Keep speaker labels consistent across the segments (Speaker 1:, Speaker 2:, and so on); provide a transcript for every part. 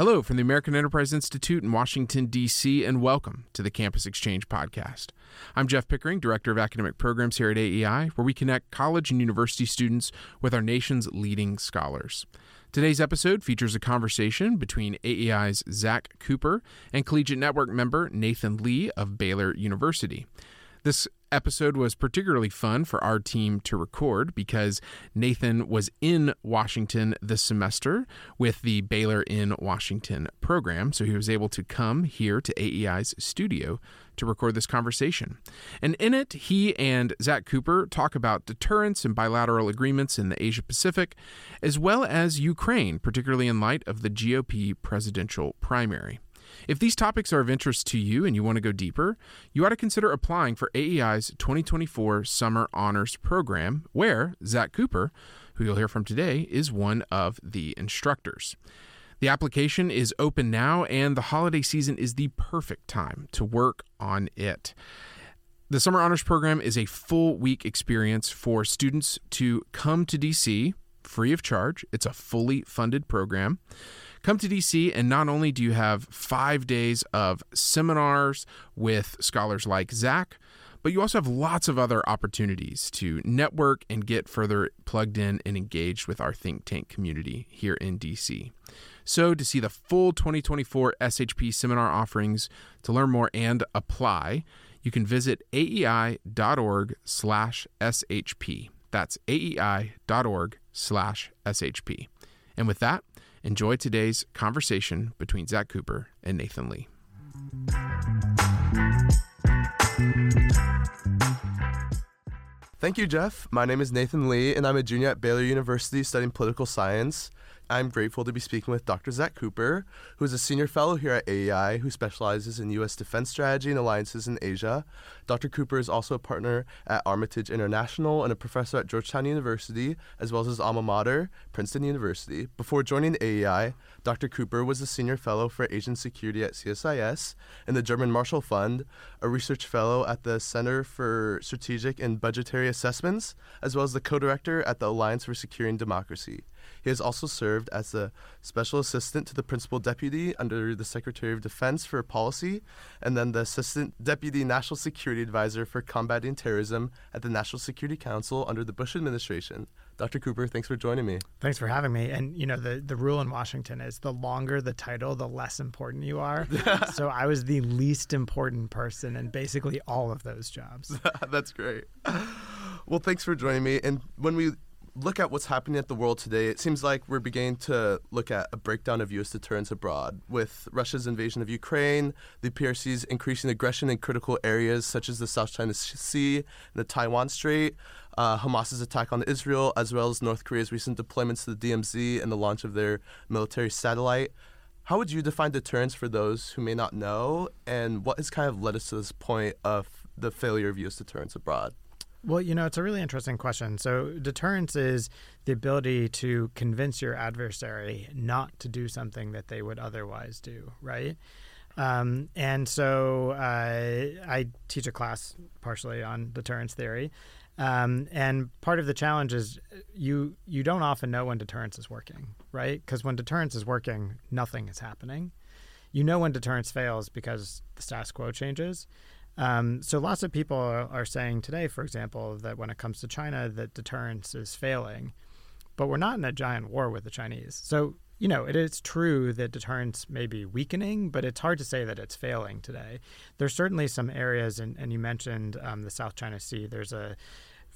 Speaker 1: Hello from the American Enterprise Institute in Washington, D.C., and welcome to the Campus Exchange Podcast. I'm Jeff Pickering, Director of Academic Programs here at AEI, where we connect college and university students with our nation's leading scholars. Today's episode features a conversation between AEI's Zach Cooper and Collegiate Network member Nathan Lee of Baylor University. This episode was particularly fun for our team to record because Nathan was in Washington this semester with the Baylor in Washington program. So he was able to come here to AEI's studio to record this conversation. And in it, he and Zach Cooper talk about deterrence and bilateral agreements in the Asia Pacific, as well as Ukraine, particularly in light of the GOP presidential primary. If these topics are of interest to you and you want to go deeper, you ought to consider applying for AEI's 2024 Summer Honors Program, where Zach Cooper, who you'll hear from today, is one of the instructors. The application is open now, and the holiday season is the perfect time to work on it. The Summer Honors Program is a full week experience for students to come to DC free of charge. It's a fully funded program. Come to DC, and not only do you have five days of seminars with scholars like Zach, but you also have lots of other opportunities to network and get further plugged in and engaged with our think tank community here in DC. So, to see the full 2024 SHP seminar offerings, to learn more and apply, you can visit aei.org/shp. That's aei.org/shp. And with that, Enjoy today's conversation between Zach Cooper and Nathan Lee.
Speaker 2: Thank you, Jeff. My name is Nathan Lee, and I'm a junior at Baylor University studying political science. I'm grateful to be speaking with Dr. Zach Cooper, who is a senior fellow here at AEI who specializes in U.S. defense strategy and alliances in Asia. Dr. Cooper is also a partner at Armitage International and a professor at Georgetown University, as well as his alma mater, Princeton University. Before joining AEI, Dr. Cooper was a senior fellow for Asian security at CSIS and the German Marshall Fund, a research fellow at the Center for Strategic and Budgetary Assessments, as well as the co director at the Alliance for Securing Democracy. He has also served as the special assistant to the principal deputy under the Secretary of Defense for Policy, and then the assistant deputy national security advisor for combating terrorism at the National Security Council under the Bush administration. Dr. Cooper, thanks for joining me.
Speaker 3: Thanks for having me. And you know, the the rule in Washington is the longer the title, the less important you are. so I was the least important person in basically all of those jobs.
Speaker 2: That's great. Well, thanks for joining me. And when we look at what's happening at the world today, it seems like we're beginning to look at a breakdown of U.S. deterrence abroad. With Russia's invasion of Ukraine, the PRC's increasing aggression in critical areas such as the South China Sea and the Taiwan Strait, uh, Hamas's attack on Israel, as well as North Korea's recent deployments to the DMZ and the launch of their military satellite. How would you define deterrence for those who may not know, and what has kind of led us to this point of the failure of U.S. deterrence abroad?
Speaker 3: Well, you know, it's a really interesting question. So, deterrence is the ability to convince your adversary not to do something that they would otherwise do, right? Um, and so, uh, I teach a class partially on deterrence theory. Um, and part of the challenge is you you don't often know when deterrence is working, right? Because when deterrence is working, nothing is happening. You know when deterrence fails because the status quo changes. Um, so lots of people are, saying today, for example, that when it comes to China, that deterrence is failing, but we're not in a giant war with the Chinese. So you know, it is true that deterrence may be weakening, but it's hard to say that it's failing today. There's certainly some areas, and, and you mentioned um, the South China Sea. There's a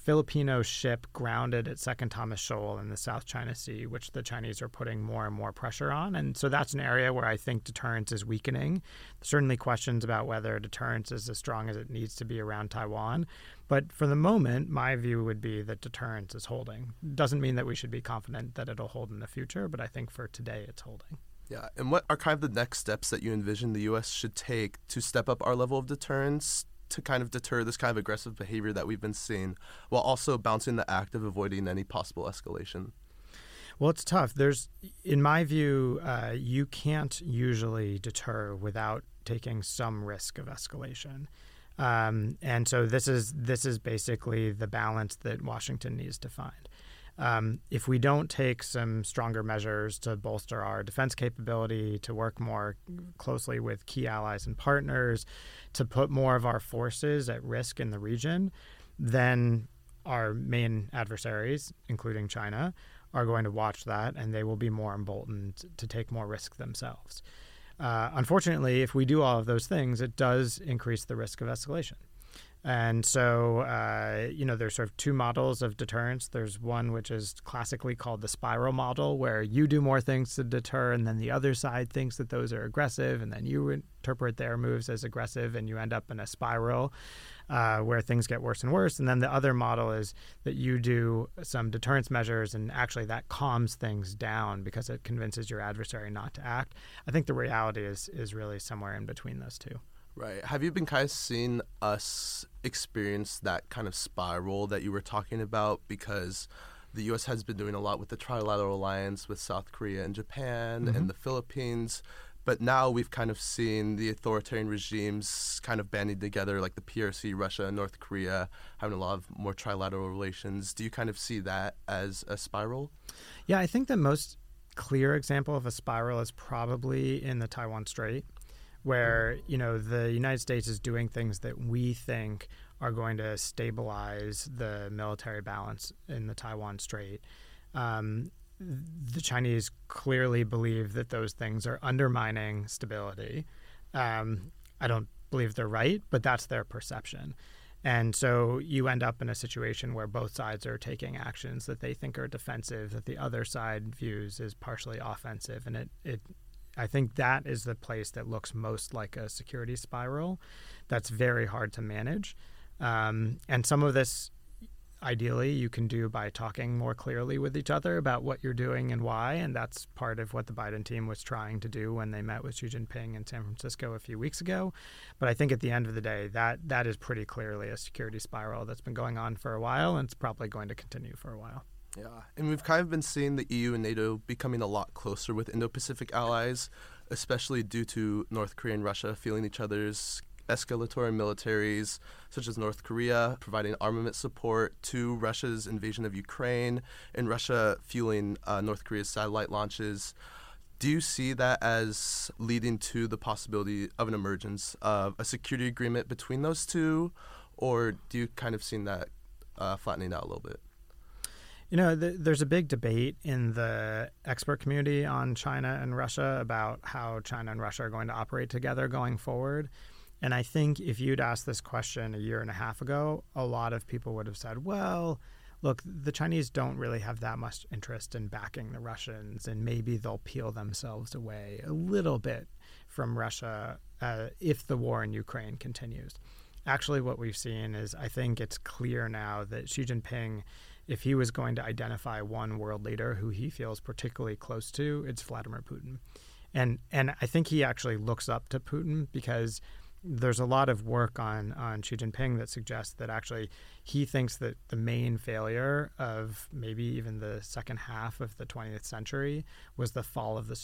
Speaker 3: Filipino ship grounded at Second Thomas Shoal in the South China Sea, which the Chinese are putting more and more pressure on. And so that's an area where I think deterrence is weakening. Certainly questions about whether deterrence is as strong as it needs to be around Taiwan. But for the moment, my view would be that deterrence is holding. Doesn't mean that we should be confident that it'll hold in the future, but I think for today it's holding.
Speaker 2: Yeah, and what are kind of the next steps that you envision the U.S. should take to step up our level of deterrence to kind of deter this kind of aggressive behavior that we've been seeing while also balancing the act of avoiding any possible escalation?
Speaker 3: Well, it's tough. There's, in my view, uh, you can't usually deter without taking some risk of escalation. Um, and so this is this is basically the balance that Washington needs to find. Um, if we don't take some stronger measures to bolster our defense capability, to work more closely with key allies and partners, to put more of our forces at risk in the region, then our main adversaries, including China, are going to watch that and they will be more emboldened to take more risk themselves. Uh, unfortunately, if we do all of those things, it does increase the risk of escalation. And so, uh, you know, there's sort of two models of deterrence. There's one which is classically called the spiral model, where you do more things to deter, and then the other side thinks that those are aggressive, and then you interpret their moves as aggressive, and you end up in a spiral uh, where things get worse and worse. And then the other model is that you do some deterrence measures, and actually that calms things down because it convinces your adversary not to act. I think the reality is is really somewhere in between those two.
Speaker 2: Right. Have you been kind of seeing us experience that kind of spiral that you were talking about? Because the U.S. has been doing a lot with the Trilateral Alliance with South Korea and Japan mm-hmm. and the Philippines. But now we've kind of seen the authoritarian regimes kind of banding together, like the PRC, Russia, and North Korea, having a lot of more trilateral relations. Do you kind of see that as a spiral?
Speaker 3: Yeah, I think the most clear example of a spiral is probably in the Taiwan Strait where you know the United States is doing things that we think are going to stabilize the military balance in the Taiwan Strait. Um, the Chinese clearly believe that those things are undermining stability. Um, I don't believe they're right, but that's their perception. And so you end up in a situation where both sides are taking actions that they think are defensive, that the other side views as partially offensive, and it, it I think that is the place that looks most like a security spiral that's very hard to manage. Um, and some of this, ideally, you can do by talking more clearly with each other about what you're doing and why. And that's part of what the Biden team was trying to do when they met with Xi Jinping in San Francisco a few weeks ago. But I think at the end of the day, that that is pretty clearly a security spiral that's been going on for a while, and it's probably going to continue for a while.
Speaker 2: Yeah, and we've kind of been seeing the EU and NATO becoming a lot closer with Indo Pacific allies, especially due to North Korea and Russia feeling each other's escalatory militaries, such as North Korea providing armament support to Russia's invasion of Ukraine, and Russia fueling uh, North Korea's satellite launches. Do you see that as leading to the possibility of an emergence of a security agreement between those two, or do you kind of see that uh, flattening out a little bit?
Speaker 3: You know, th- there's a big debate in the expert community on China and Russia about how China and Russia are going to operate together going forward. And I think if you'd asked this question a year and a half ago, a lot of people would have said, well, look, the Chinese don't really have that much interest in backing the Russians, and maybe they'll peel themselves away a little bit from Russia uh, if the war in Ukraine continues. Actually, what we've seen is I think it's clear now that Xi Jinping if he was going to identify one world leader who he feels particularly close to, it's Vladimir Putin. And and I think he actually looks up to Putin because there's a lot of work on on Xi Jinping that suggests that actually he thinks that the main failure of maybe even the second half of the 20th century was the fall of the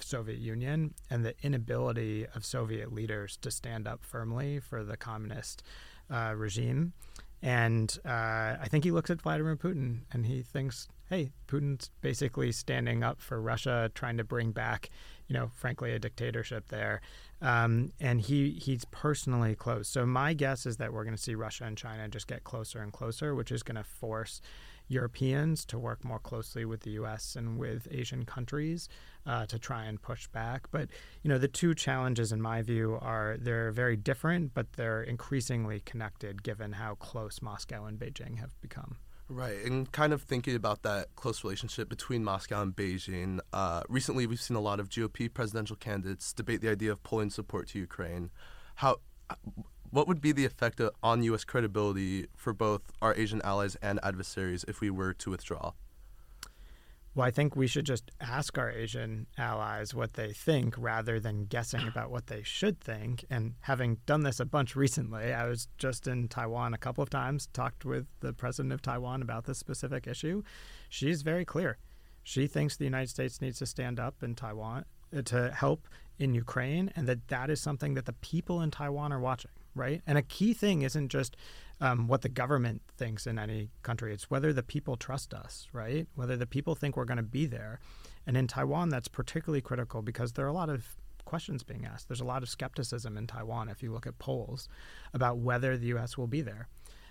Speaker 3: Soviet Union and the inability of Soviet leaders to stand up firmly for the communist uh, regime. And uh, I think he looks at Vladimir Putin and he thinks, hey, Putin's basically standing up for Russia, trying to bring back, you know, frankly, a dictatorship there. Um, and he he's personally close. So my guess is that we're going to see Russia and China just get closer and closer, which is going to force Europeans to work more closely with the U.S. and with Asian countries uh, to try and push back. But you know, the two challenges, in my view, are they're very different, but they're increasingly connected, given how close Moscow and Beijing have become.
Speaker 2: Right, and kind of thinking about that close relationship between Moscow and Beijing. Uh, recently, we've seen a lot of GOP presidential candidates debate the idea of pulling support to Ukraine. How what would be the effect on U.S. credibility for both our Asian allies and adversaries if we were to withdraw?
Speaker 3: Well, I think we should just ask our Asian allies what they think rather than guessing about what they should think. And having done this a bunch recently, I was just in Taiwan a couple of times, talked with the president of Taiwan about this specific issue. She's very clear. She thinks the United States needs to stand up in Taiwan uh, to help in Ukraine, and that that is something that the people in Taiwan are watching right? And a key thing isn't just um, what the government thinks in any country, it's whether the people trust us, right? Whether the people think we're going to be there. And in Taiwan, that's particularly critical because there are a lot of questions being asked. There's a lot of skepticism in Taiwan if you look at polls about whether the U.S. will be there.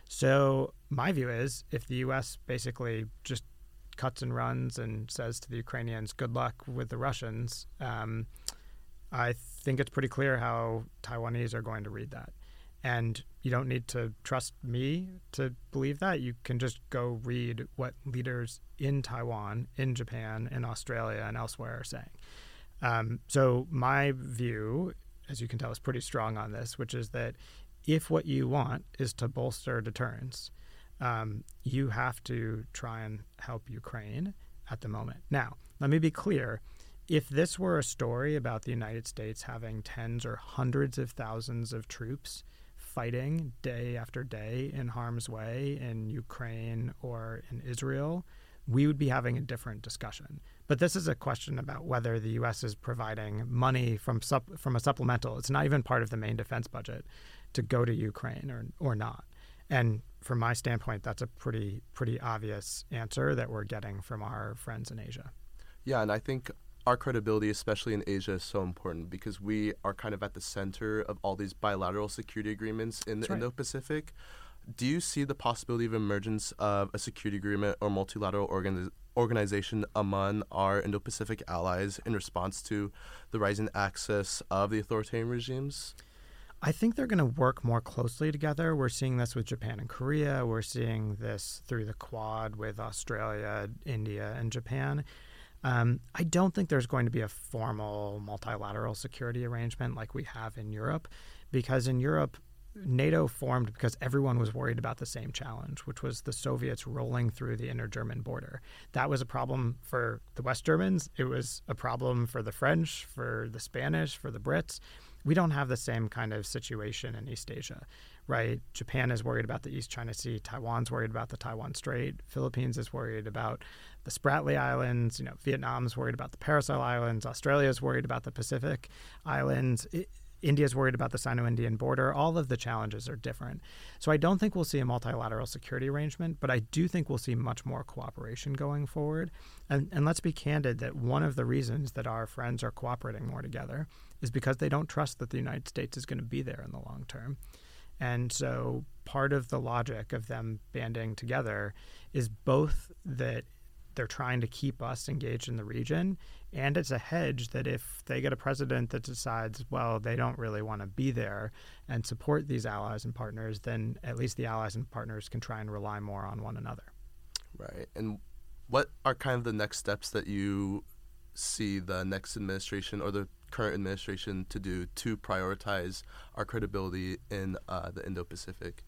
Speaker 3: So my view is if the U.S. basically just cuts and runs and says to the Ukrainians, "Good luck with the Russians," um, I think it's pretty clear how Taiwanese are going to read that. And you don't need to trust me to believe that. You can just go read what leaders in Taiwan, in Japan, in Australia, and elsewhere are saying. Um, so, my view, as you can tell, is pretty strong on this, which is that if what you want is to bolster deterrence, um, you have to try and help Ukraine at the moment. Now, let me be clear if this were a story about the United States having tens or hundreds of thousands of troops fighting day after day in harm's way in Ukraine or in Israel, we would be having a different discussion. But this is a question about whether the U.S. is providing money from sup- from a supplemental. It's not even part of the main defense budget to go to Ukraine or or not. And from my standpoint, that's a pretty pretty obvious answer that we're getting from our friends in Asia.
Speaker 2: Yeah, and I think our credibility, especially in Asia, is so important because we are kind of at the center of all these bilateral security agreements in the right. Indo-Pacific. Do you see the possibility of emergence of a security agreement or multilateral organi- organization among our Indo-Pacific allies in response to the rising axis of the authoritarian regimes?
Speaker 3: I think they're going to work more closely together. We're seeing this with Japan and Korea. We're seeing this through the Quad with Australia, India, and Japan. Um, I don't think there's going to be a formal multilateral security arrangement like we have in Europe, because in Europe, NATO formed because everyone was worried about the same challenge, which was the Soviets rolling through the inner German border. That was a problem for the West Germans. It was a problem for the French, for the Spanish, for the Brits. We don't have the same kind of situation in East Asia right? Japan is worried about the East China Sea. Taiwan's worried about the Taiwan Strait. Philippines is worried about the Spratly Islands. You know, Vietnam's worried about the Paracel Islands. Australia's worried about the Pacific Islands. It, India's worried about the Sino-Indian border. All of the challenges are different. So I don't think we'll see a multilateral security arrangement, but I do think we'll see much more cooperation going forward. And, and let's be candid that one of the reasons that our friends are cooperating more together is because they don't trust that the United States is going to be there in the long term. And so part of the logic of them banding together is both that they're trying to keep us engaged in the region, and it's a hedge that if they get a president that decides, well, they don't really want to be there and support these allies and partners, then at least the allies and partners can try and rely more on one another.
Speaker 2: Right. And what are kind of the next steps that you see the next administration or the current administration to do to prioritize our credibility in uh, the Indo-Pacific?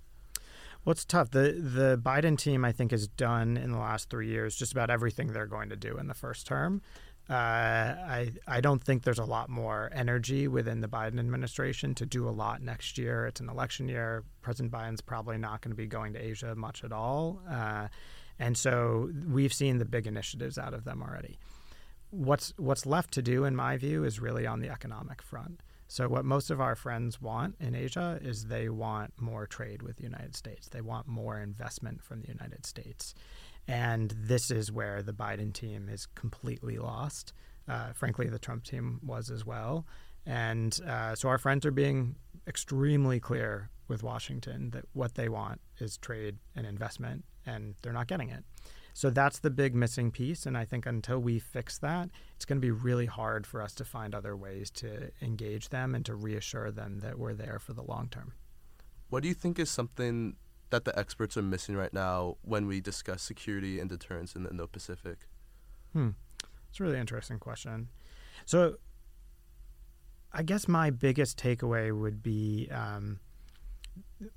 Speaker 3: Well, it's tough. the The Biden team, I think, has done in the last three years just about everything they're going to do in the first term. Uh, I I don't think there's a lot more energy within the Biden administration to do a lot next year. It's an election year. President Biden's probably not going to be going to Asia much at all, uh, and so we've seen the big initiatives out of them already what's what's left to do, in my view, is really on the economic front. So what most of our friends want in Asia is they want more trade with the United States. They want more investment from the United States, and this is where the Biden team is completely lost. Uh, frankly, the Trump team was as well. And uh, so our friends are being extremely clear with Washington that what they want is trade and investment, and they're not getting it. So that's the big missing piece. And I think until we fix that, it's going to be really hard for us to find other ways to engage them and to reassure them that we're there for the long term.
Speaker 2: What do you think is something that the experts are missing right now when we discuss security and deterrence in the Indo Pacific?
Speaker 3: Hmm. It's a really interesting question. So I guess my biggest takeaway would be. Um,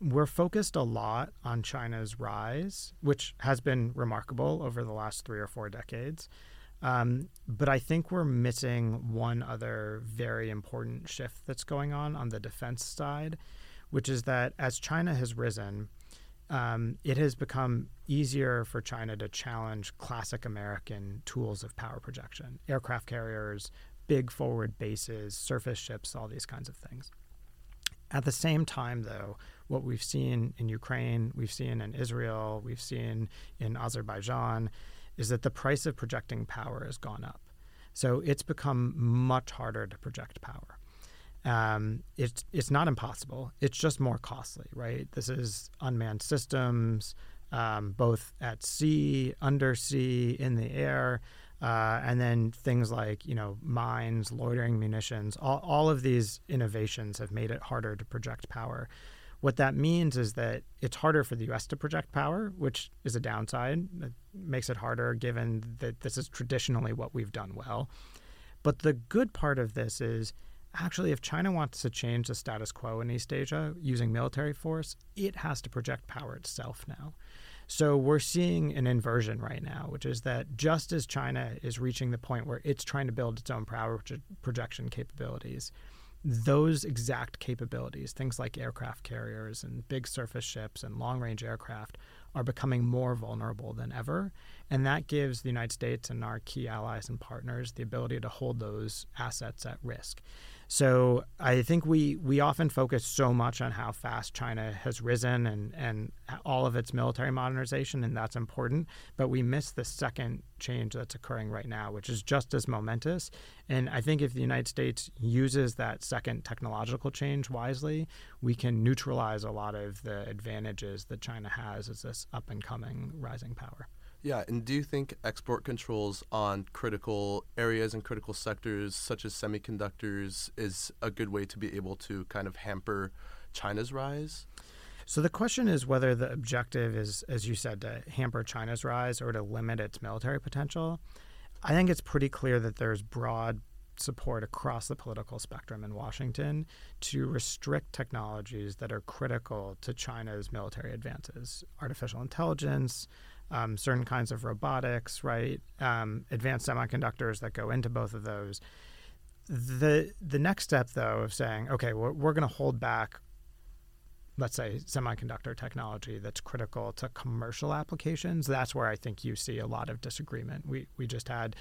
Speaker 3: we're focused a lot on China's rise, which has been remarkable over the last three or four decades. Um, but I think we're missing one other very important shift that's going on on the defense side, which is that as China has risen, um, it has become easier for China to challenge classic American tools of power projection aircraft carriers, big forward bases, surface ships, all these kinds of things At the same time, though, what we've seen in Ukraine, we've seen in Israel, we've seen in Azerbaijan, is that the price of projecting power has gone up. So it's become much harder to project power. Um, it's it's not impossible. It's just more costly, right? This is unmanned systems, um, both at sea, undersea, in the air, uh, and then things like you know mines, loitering munitions. All, all of these innovations have made it harder to project power. What that means is that it's harder for the U.S. to project power, which is a downside. It makes it harder given that this is traditionally what we've done well. But the good part of this is actually, if China wants to change the status quo in East Asia using military force, it has to project power itself now. So we're seeing an inversion right now, which is that just as China is reaching the point where it's trying to build its own power projection capabilities, those exact capabilities, things like aircraft carriers and big surface ships and long range aircraft, are becoming more vulnerable than ever. And that gives the United States and our key allies and partners the ability to hold those assets at risk. So I think we we often focus so much on how fast China has risen and and all of its military modernization, and that's important. But we miss the second change that's occurring right now, which is just as momentous. And I think if the United States uses that second technological change wisely, we can neutralize a lot of the advantages that China has as this up and coming rising power.
Speaker 2: Yeah, and do you think export controls on critical areas and critical sectors such as semiconductors is a good way to be able to kind of hamper China's rise?
Speaker 3: So the question is whether the objective is, as you said, to hamper China's rise or to limit its military potential. I think it's pretty clear that there's broad support across the political spectrum in Washington to restrict technologies that are critical to China's military advances artificial intelligence, um, certain kinds of robotics, right? Um, advanced semiconductors that go into both of those. The the next step, though, of saying, okay, we're, we're going to hold back, let's say, semiconductor technology that's critical to commercial applications. That's where I think you see a lot of disagreement. We we just had,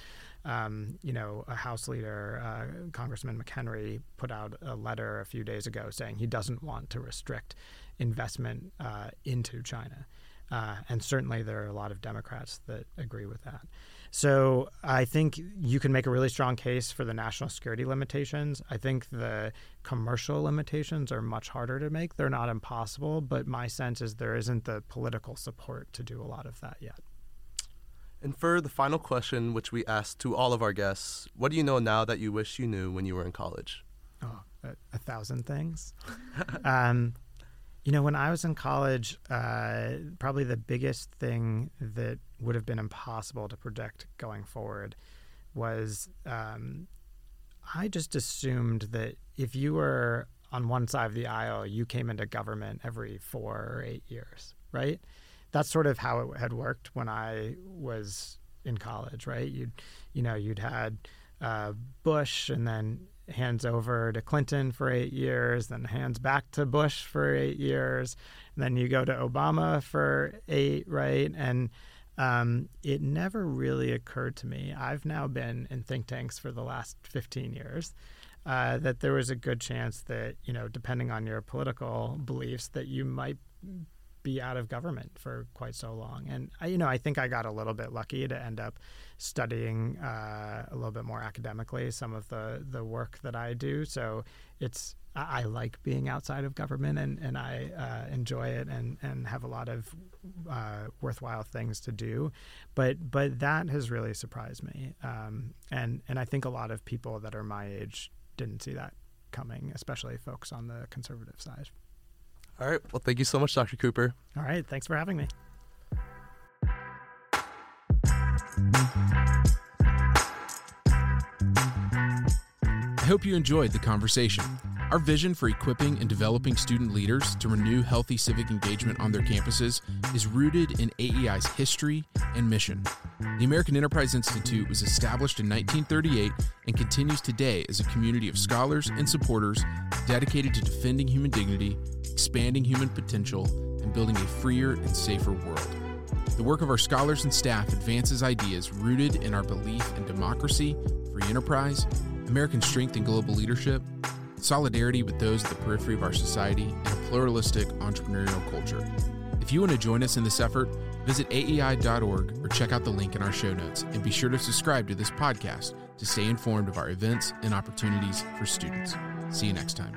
Speaker 3: um, you know, a House leader, uh, Congressman McHenry, put out a letter a few days ago saying he doesn't want to restrict investment uh, into China. Uh, and certainly there are a lot of Democrats that agree with that. So I think you can make a really strong case for the national security limitations. I think the commercial limitations are much harder to make. They're not impossible, but my sense is there isn't the political support to do a lot of that yet.
Speaker 2: And for the final question, which we asked to all of our guests, what do you know now that you wish you knew when you were in college?
Speaker 3: Oh, a, a thousand things. um, you know, when I was in college, uh, probably the biggest thing that would have been impossible to predict going forward was um, I just assumed that if you were on one side of the aisle, you came into government every four or eight years, right? That's sort of how it had worked when I was in college, right? You'd, you know, you'd had uh, Bush and then hands over to Clinton for eight years, then hands back to Bush for eight years, and then you go to Obama for eight, right? And um, it never really occurred to me. I've now been in think tanks for the last 15 years. Uh, that there was a good chance that you know, depending on your political beliefs, that you might be out of government for quite so long. And I, you know, I think I got a little bit lucky to end up studying uh, a little bit more academically some of the the work that I do. So it's I, I like being outside of government and and I uh, enjoy it and and have a lot of uh, worthwhile things to do. But but that has really surprised me. Um, and and I think a lot of people that are my age didn't see that coming, especially folks on the conservative side.
Speaker 2: All right. Well, thank you so much, Dr. Cooper.
Speaker 3: All right. Thanks for having me.
Speaker 1: I hope you enjoyed the conversation. Our vision for equipping and developing student leaders to renew healthy civic engagement on their campuses is rooted in AEI's history and mission. The American Enterprise Institute was established in 1938 and continues today as a community of scholars and supporters dedicated to defending human dignity, expanding human potential, and building a freer and safer world. The work of our scholars and staff advances ideas rooted in our belief in democracy, free enterprise, American strength and global leadership, solidarity with those at the periphery of our society, and a pluralistic entrepreneurial culture. If you want to join us in this effort, visit aei.org or check out the link in our show notes, and be sure to subscribe to this podcast to stay informed of our events and opportunities for students. See you next time.